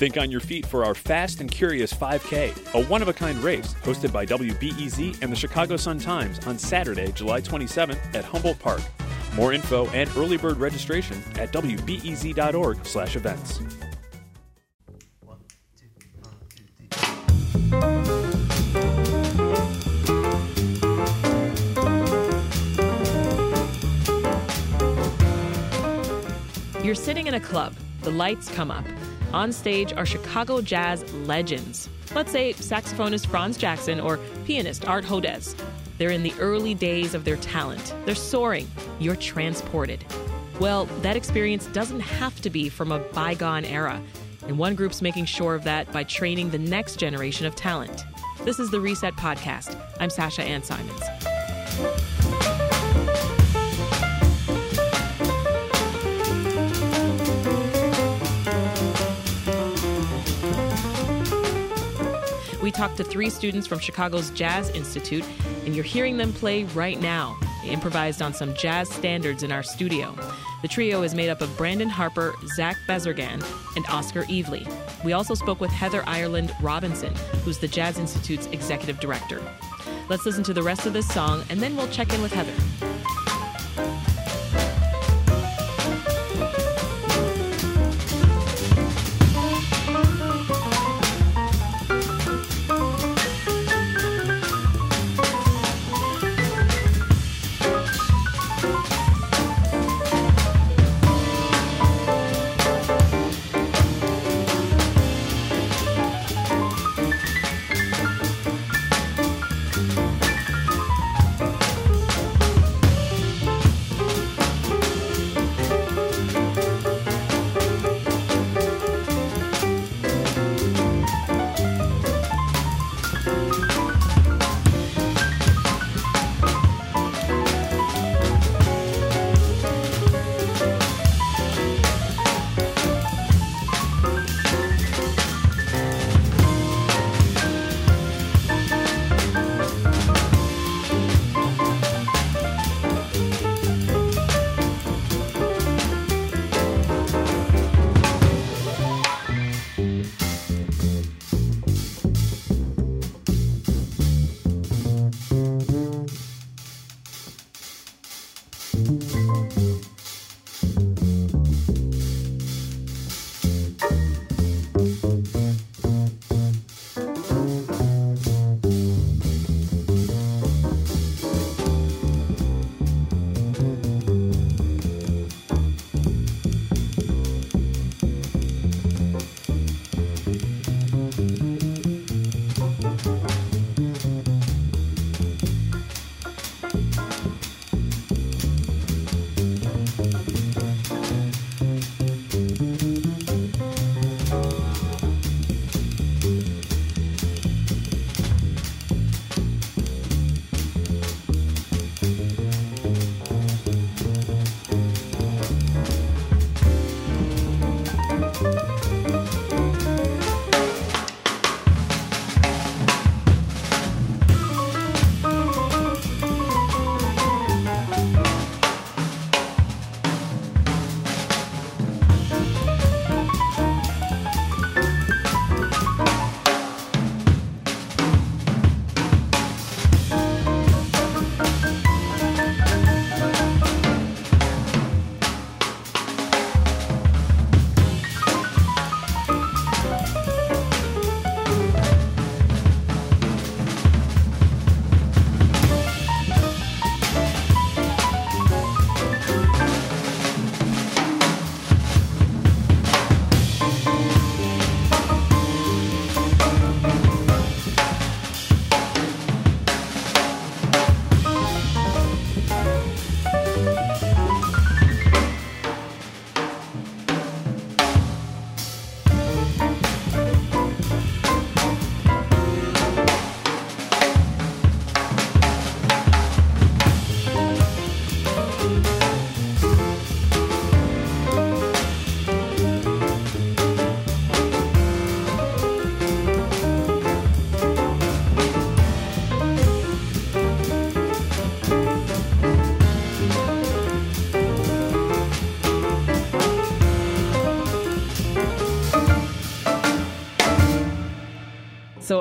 Think on your feet for our Fast and Curious 5K, a one of a kind race hosted by WBEZ and the Chicago Sun-Times on Saturday, July 27th at Humboldt Park. More info and early bird registration at wbez.org/events. You're sitting in a club. The lights come up. On stage are Chicago jazz legends. Let's say saxophonist Franz Jackson or pianist Art Hodes. They're in the early days of their talent. They're soaring. You're transported. Well, that experience doesn't have to be from a bygone era. And one group's making sure of that by training the next generation of talent. This is the Reset Podcast. I'm Sasha Ann Simons. We talked to three students from Chicago's Jazz Institute, and you're hearing them play right now. They improvised on some jazz standards in our studio. The trio is made up of Brandon Harper, Zach Bezirgan, and Oscar Evely. We also spoke with Heather Ireland Robinson, who's the Jazz Institute's executive director. Let's listen to the rest of this song, and then we'll check in with Heather.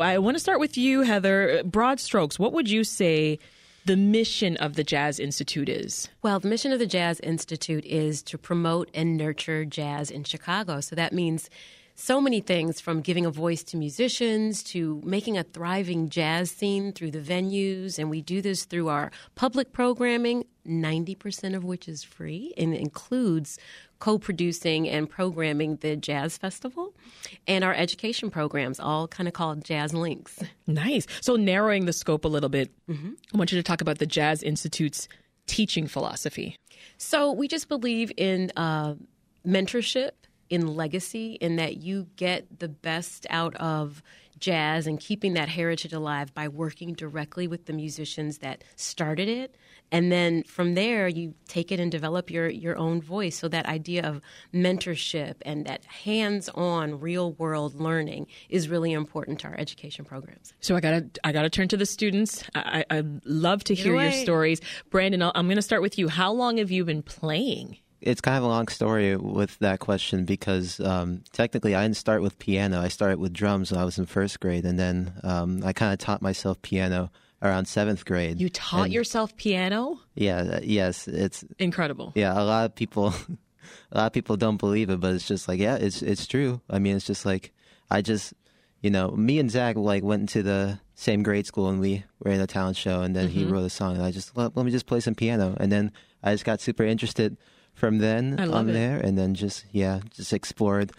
I want to start with you, Heather. Broad strokes, what would you say the mission of the Jazz Institute is? Well, the mission of the Jazz Institute is to promote and nurture jazz in Chicago. So that means so many things from giving a voice to musicians to making a thriving jazz scene through the venues. And we do this through our public programming, 90% of which is free and includes co producing and programming the Jazz Festival and our education programs, all kind of called Jazz Links. Nice. So, narrowing the scope a little bit, mm-hmm. I want you to talk about the Jazz Institute's teaching philosophy. So, we just believe in uh, mentorship in legacy in that you get the best out of jazz and keeping that heritage alive by working directly with the musicians that started it. And then from there you take it and develop your your own voice. So that idea of mentorship and that hands-on real world learning is really important to our education programs. So i gotta i gotta turn to the students. I, I love to hear your stories. Brandon i'm gonna start with you. How long have you been playing it's kind of a long story with that question because um, technically I didn't start with piano. I started with drums when I was in first grade, and then um, I kind of taught myself piano around seventh grade. You taught and, yourself piano? Yeah. Uh, yes. It's incredible. Yeah. A lot of people, a lot of people don't believe it, but it's just like, yeah, it's it's true. I mean, it's just like I just, you know, me and Zach like went into the same grade school and we were in a talent show, and then mm-hmm. he wrote a song, and I just let, let me just play some piano, and then I just got super interested from then on it. there, and then just yeah, just explored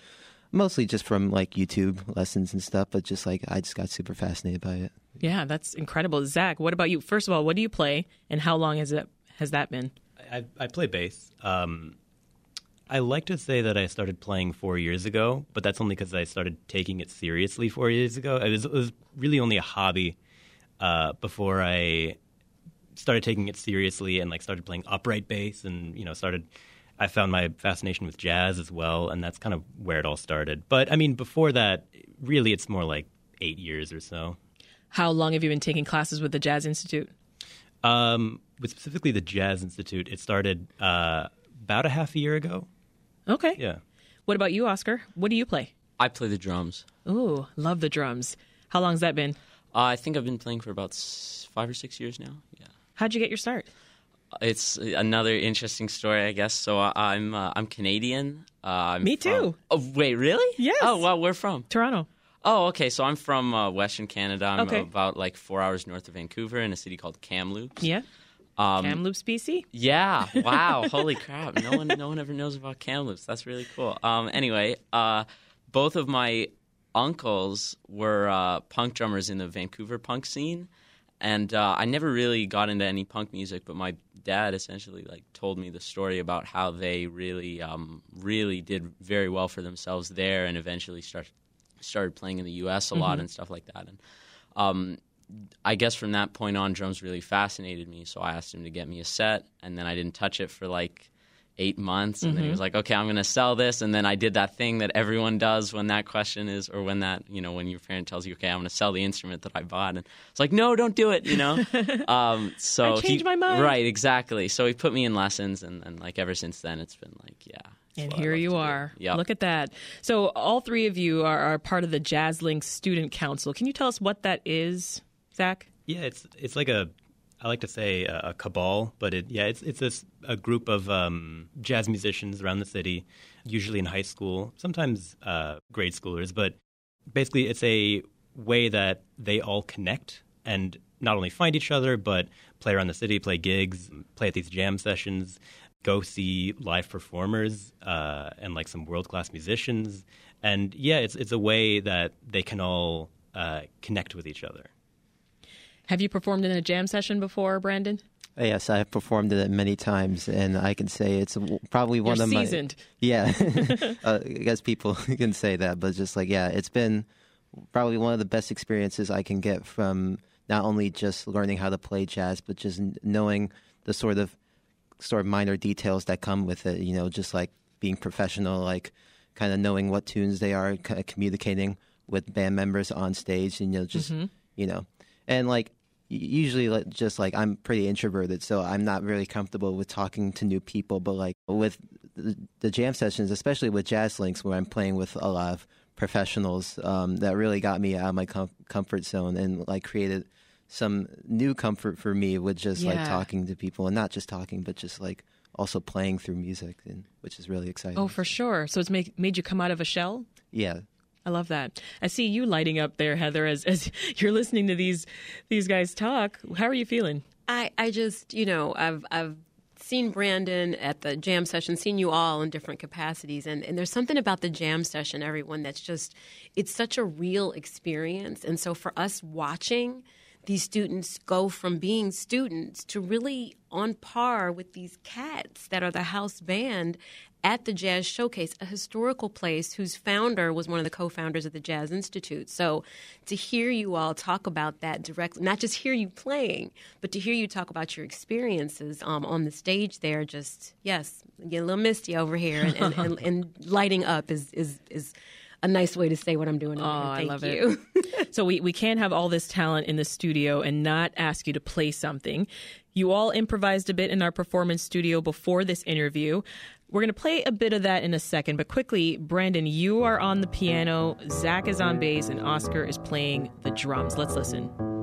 mostly just from like YouTube lessons and stuff, but just like I just got super fascinated by it. Yeah, that's incredible. Zach, what about you? First of all, what do you play, and how long has it has that been? I, I play bass. Um, I like to say that I started playing four years ago, but that's only because I started taking it seriously four years ago. It was, it was really only a hobby uh, before I started taking it seriously and like started playing upright bass and you know started I found my fascination with jazz as well, and that's kind of where it all started. But I mean, before that, really, it's more like eight years or so. How long have you been taking classes with the Jazz Institute? Um, with specifically the Jazz Institute, it started uh, about a half a year ago. Okay. Yeah. What about you, Oscar? What do you play? I play the drums. Ooh, love the drums. How long's that been? Uh, I think I've been playing for about five or six years now. Yeah. How'd you get your start? It's another interesting story, I guess. So uh, I'm uh, I'm Canadian. Uh, I'm Me too. From, oh wait, really? Yes. Oh well, where from? Toronto. Oh, okay. So I'm from uh, Western Canada. I'm okay. about like four hours north of Vancouver in a city called Kamloops. Yeah. Um, Kamloops, BC. Yeah. Wow. Holy crap! No one, no one ever knows about Kamloops. That's really cool. Um, anyway, uh, both of my uncles were uh, punk drummers in the Vancouver punk scene, and uh, I never really got into any punk music, but my dad essentially like told me the story about how they really, um, really did very well for themselves there, and eventually started started playing in the U.S. a lot mm-hmm. and stuff like that. And um, I guess from that point on, drums really fascinated me. So I asked him to get me a set, and then I didn't touch it for like eight months and mm-hmm. then he mm-hmm. was like okay i'm going to sell this and then i did that thing that everyone does when that question is or when that you know when your parent tells you okay i'm going to sell the instrument that i bought and it's like no don't do it you know um, so I changed he, my mind right exactly so he put me in lessons and, and like ever since then it's been like yeah and here you are. Yep. Look at that. So, all three of you are, are part of the Jazz Links Student Council. Can you tell us what that is, Zach? Yeah, it's it's like a I like to say a, a cabal, but it, yeah, it's it's this a group of um, jazz musicians around the city, usually in high school, sometimes uh, grade schoolers. But basically, it's a way that they all connect and not only find each other, but play around the city, play gigs, play at these jam sessions, go see live performers uh, and like some world class musicians. And yeah, it's it's a way that they can all uh, connect with each other. Have you performed in a jam session before, Brandon? Yes, I've performed in it many times, and I can say it's probably one You're of my. Seasoned. Yeah, uh, I guess people can say that, but just like yeah, it's been probably one of the best experiences I can get from not only just learning how to play jazz, but just knowing the sort of sort of minor details that come with it. You know, just like being professional, like kind of knowing what tunes they are, kind of communicating with band members on stage, and you know, just mm-hmm. you know, and like usually like, just like I'm pretty introverted, so I'm not really comfortable with talking to new people. But like with the, the jam sessions, especially with Jazz Links, where I'm playing with a lot of professionals um, that really got me out of my com- comfort zone and like created some new comfort for me with just like talking to people and not just talking, but just like also playing through music, and which is really exciting. Oh, for sure. So it's make, made you come out of a shell? yeah. I love that. I see you lighting up there, Heather, as, as you're listening to these these guys talk. How are you feeling? I, I just, you know, I've I've seen Brandon at the jam session, seen you all in different capacities, and, and there's something about the jam session, everyone, that's just it's such a real experience. And so for us watching these students go from being students to really on par with these cats that are the house band at the Jazz Showcase, a historical place whose founder was one of the co founders of the Jazz Institute. So to hear you all talk about that directly, not just hear you playing, but to hear you talk about your experiences um, on the stage there, just, yes, get a little misty over here. And, and, and, and lighting up is, is, is a nice way to say what I'm doing. Oh. I love you. it. so we, we can't have all this talent in the studio and not ask you to play something. You all improvised a bit in our performance studio before this interview. We're going to play a bit of that in a second, but quickly, Brandon, you are on the piano, Zach is on bass, and Oscar is playing the drums. Let's listen.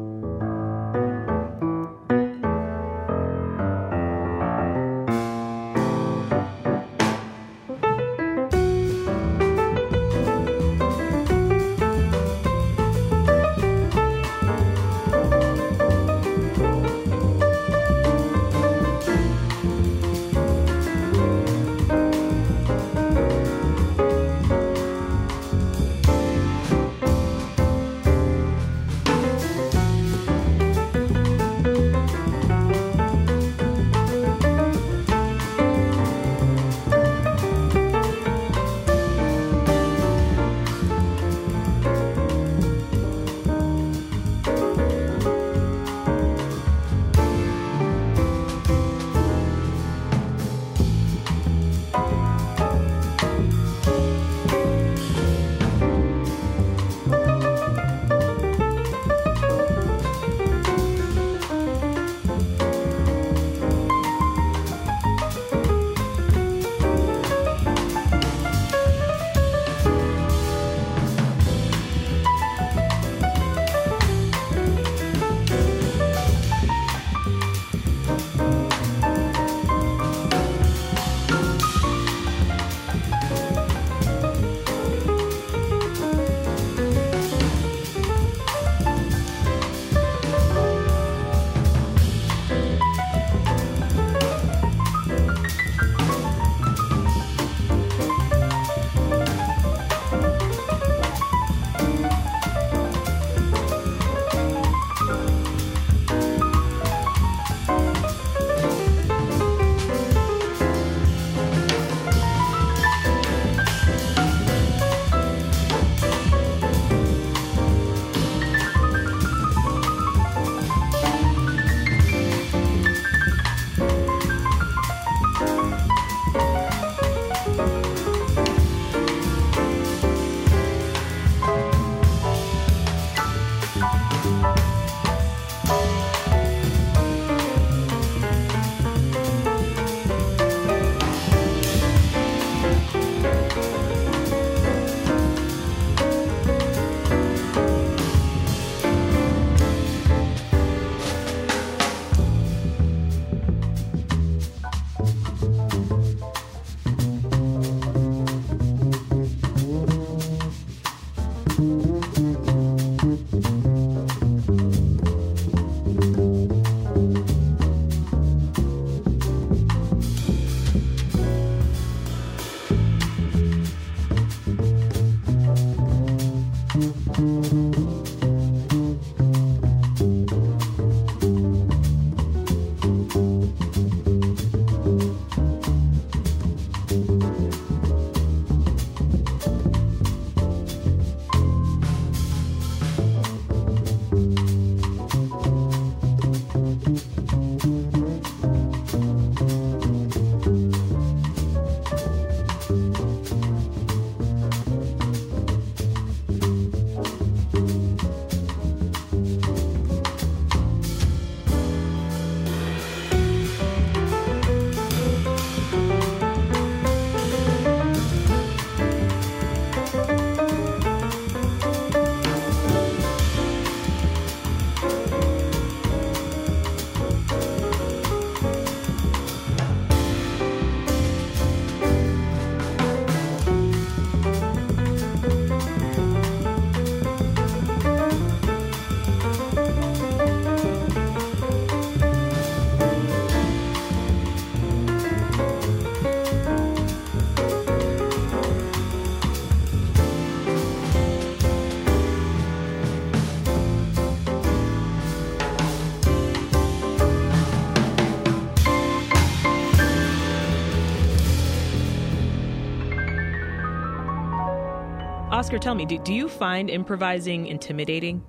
Oscar, tell me, do, do you find improvising intimidating?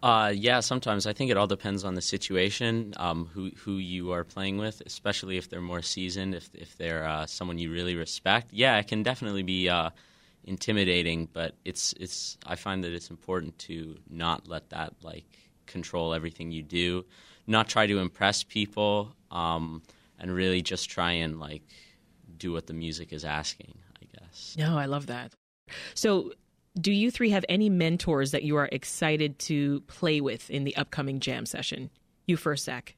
Uh, yeah, sometimes I think it all depends on the situation, um, who who you are playing with, especially if they're more seasoned, if if they're uh, someone you really respect. Yeah, it can definitely be uh, intimidating, but it's it's. I find that it's important to not let that like control everything you do, not try to impress people, um, and really just try and like do what the music is asking. I guess. No, I love that. So, do you three have any mentors that you are excited to play with in the upcoming jam session? You first, Zach.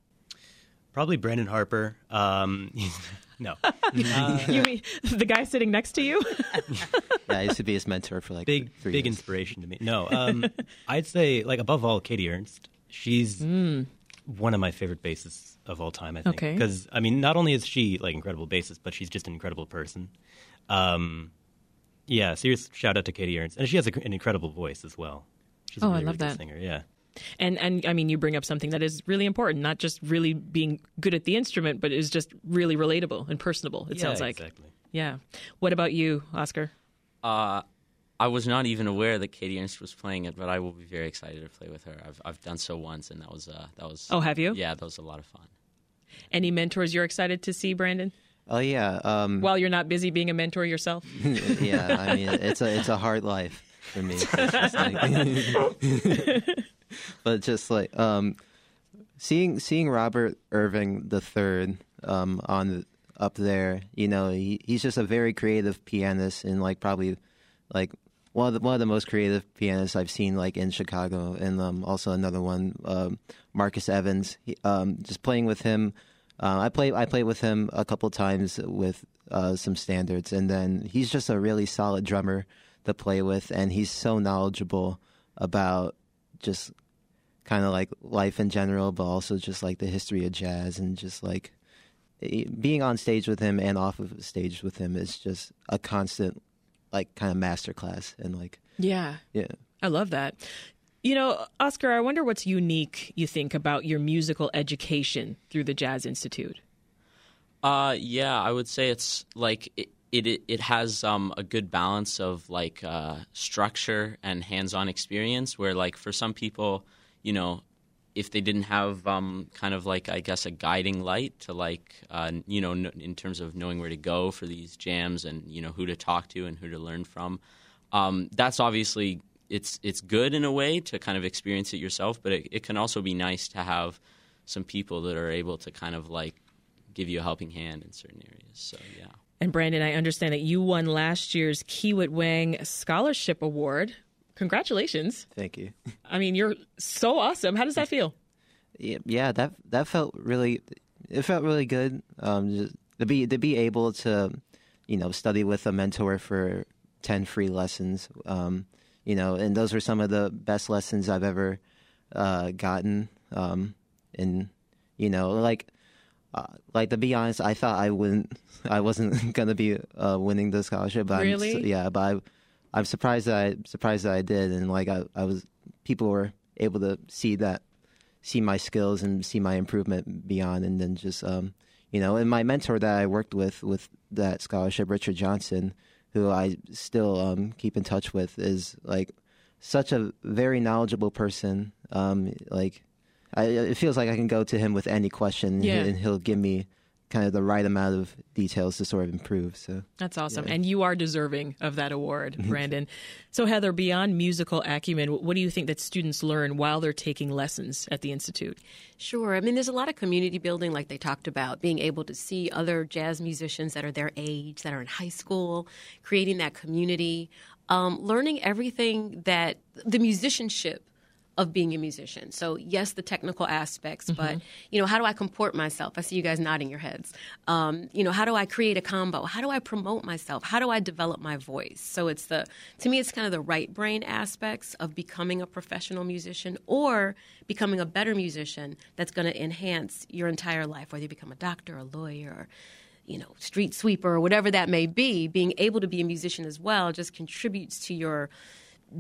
Probably Brandon Harper. Um, no. you mean the guy sitting next to you? yeah, I used to be his mentor for like big, three big years. inspiration to me. No, um, I'd say like above all, Katie Ernst. She's one of my favorite bassists of all time. I think Okay. because I mean, not only is she like incredible bassist, but she's just an incredible person. Um, yeah, serious shout out to Katie Ernst, and she has a, an incredible voice as well. She's a Oh, I love really good that. singer. Yeah. And and I mean, you bring up something that is really important, not just really being good at the instrument, but is just really relatable and personable. It Yeah, sounds like. exactly. Yeah. What about you, Oscar? Uh, I was not even aware that Katie Ernst was playing it, but I will be very excited to play with her. I've I've done so once, and that was uh, that was. Oh, have you? Yeah, that was a lot of fun. Any mentors you're excited to see, Brandon? Oh yeah, um, While you're not busy being a mentor yourself. yeah. I mean, it's a it's a hard life for me. Just like- but just like um, seeing seeing Robert Irving the third um, on up there, you know, he, he's just a very creative pianist and like probably like one of the one of the most creative pianists I've seen like in Chicago, and um, also another one, um, Marcus Evans. He, um, just playing with him, uh, I play I played with him a couple times with uh, some standards, and then he's just a really solid drummer to play with, and he's so knowledgeable about just kind of like life in general, but also just like the history of jazz and just like eh, being on stage with him and off of stage with him is just a constant like kind of masterclass and like Yeah. yeah I love that. You know, Oscar, I wonder what's unique you think about your musical education through the Jazz Institute. Uh, yeah, I would say it's like it it, it has um, a good balance of like uh, structure and hands-on experience. Where like for some people, you know, if they didn't have um, kind of like I guess a guiding light to like uh, you know kn- in terms of knowing where to go for these jams and you know who to talk to and who to learn from, um, that's obviously it's it's good in a way to kind of experience it yourself. But it, it can also be nice to have some people that are able to kind of like give you a helping hand in certain areas. So yeah. And Brandon, I understand that you won last year's Kiewit Wang Scholarship Award. Congratulations. thank you I mean, you're so awesome. How does that feel? yeah, yeah that that felt really it felt really good um just to be to be able to you know study with a mentor for 10 free lessons um you know and those were some of the best lessons i've ever uh gotten um and you know like uh, like to be honest i thought i wouldn't i wasn't gonna be uh winning the scholarship but Really? I'm, yeah but i i'm surprised that i surprised that i did and like i i was people were able to see that see my skills and see my improvement beyond and then just um you know and my mentor that i worked with with that scholarship richard johnson who i still um keep in touch with is like such a very knowledgeable person um like I, it feels like i can go to him with any question Yeah. and he'll give me kind of the right amount of details to sort of improve so That's awesome. And you are deserving of that award, Brandon. so, Heather, beyond musical acumen, what do you think that students learn while they're taking lessons at the Institute? Sure. I mean, there's a lot of community building, like they talked about, being able to see other jazz musicians that are their age, that are in high school, creating that community, um, learning everything that the musicianship of being a musician. So, yes, the technical aspects, but, you know, how do I comport myself? I see you guys nodding your heads. Um, you know, how do I create a combo? How do I promote myself? How do I develop my voice? So, it's the, to me, it's kind of the right brain aspects of becoming a professional musician or becoming a better musician that's going to enhance your entire life, whether you become a doctor, a lawyer, or, you know, street sweeper or whatever that may be, being able to be a musician as well just contributes to your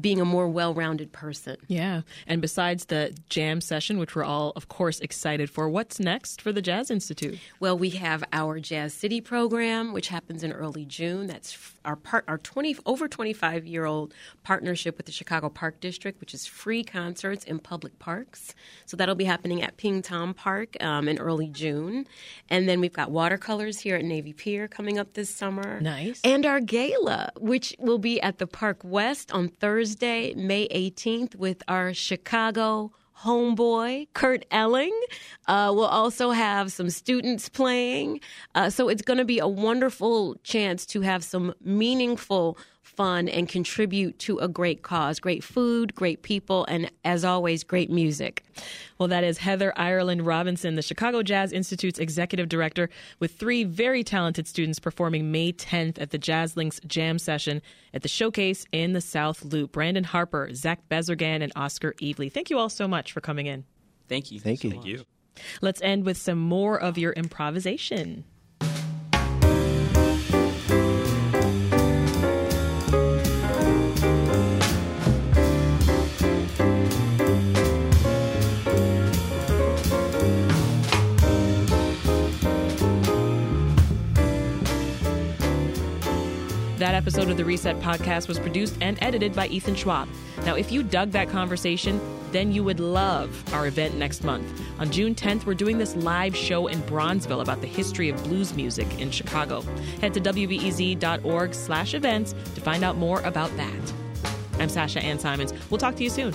being a more well-rounded person. Yeah. And besides the jam session, which we're all, of course, excited for, what's next for the Jazz Institute? Well, we have our Jazz City program, which happens in early June. That's our part, our 20 over 25 year old partnership with the Chicago Park District, which is free concerts in public parks. So that'll be happening at Ping Tom Park um, in early June. And then we've got watercolors here at Navy Pier coming up this summer. Nice. And our gala, which will be at the Park West on Thursday, May 18th, with our Chicago homeboy, Kurt Elling. Uh, we'll also have some students playing. Uh, so it's going to be a wonderful chance to have some meaningful fun and contribute to a great cause. Great food, great people, and as always, great music. Well, that is Heather Ireland Robinson, the Chicago Jazz Institute's executive director, with three very talented students performing May 10th at the Jazz Links Jam Session at the Showcase in the South Loop. Brandon Harper, Zach Bezirgan, and Oscar Evely. Thank you all so much for coming in. Thank you. Thank so you. much. you. Let's end with some more of your improvisation. That episode of the Reset podcast was produced and edited by Ethan Schwab. Now, if you dug that conversation, then you would love our event next month. On June 10th, we're doing this live show in Bronzeville about the history of blues music in Chicago. Head to wbez.org slash events to find out more about that. I'm Sasha Ann Simons. We'll talk to you soon.